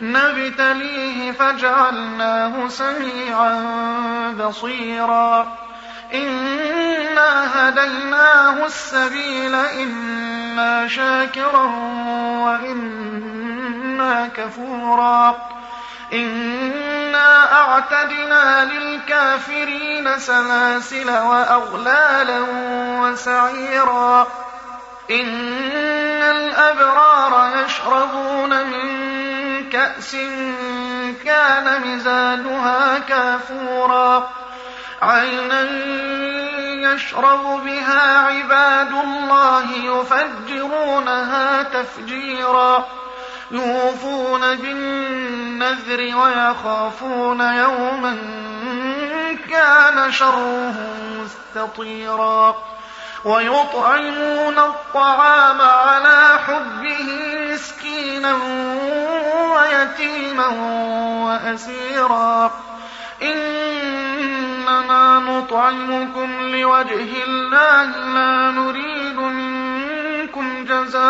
نبتليه فجعلناه سميعا بصيرا. إنا هديناه السبيل إما شاكرا وإما كفورا. إنا أعتدنا للكافرين سلاسل وأغلالا وسعيرا. إن الأبرار يشربون كأس كان مزاجها كافورا. عينا يشرب بها عباد الله يفجرونها تفجيرا. يوفون بالنذر ويخافون يوما كان شره مستطيرا. ويطعمون الطعام على حبه مسكينا ويتيما وأسيرا. إنما نطعمكم لوجه الله لا نريد منكم جزاء.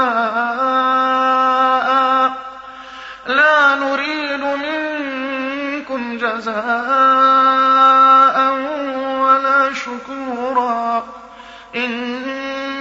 لا نريد منكم جزاء ولا شكورا.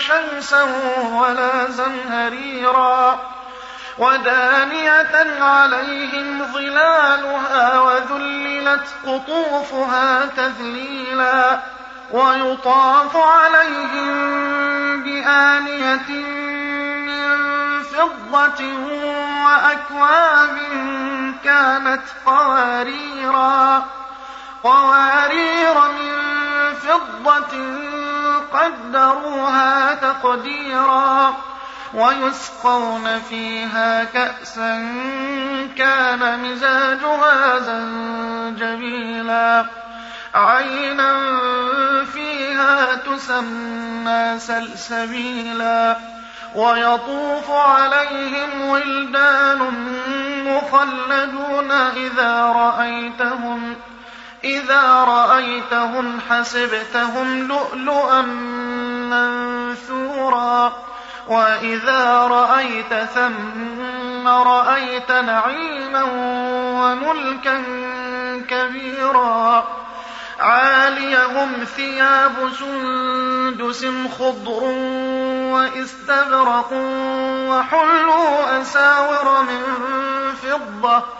شمسا ولا زمهريرا ودانية عليهم ظلالها وذللت قطوفها تذليلا ويطاف عليهم بآنية من فضة وأكواب كانت قواريرا قوارير من فضة قدروها تقديرا ويسقون فيها كأسا كان مزاجها زنجبيلا. عينا فيها تسمى سلسبيلا. ويطوف عليهم ولدان مخلدون إذا رأيتهم إذا رأيتهم حسبتهم لؤلؤا منثورا. وإذا رأيت ثم رأيت نعيما وملكا كبيرا. عاليهم ثياب سندس خضر واستبرق وحلوا أساور من فضة.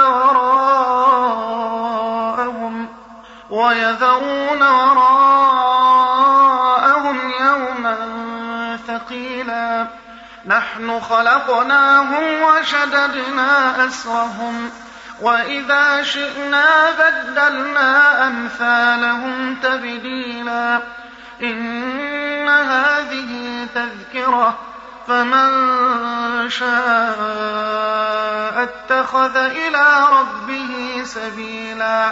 ويذرون وراءهم يوما ثقيلا. نحن خلقناهم وشددنا أسرهم. وإذا شئنا بدلنا أمثالهم تبديلا. إن هذه تذكرة. فمن شاء اتخذ إلى ربه سبيلا.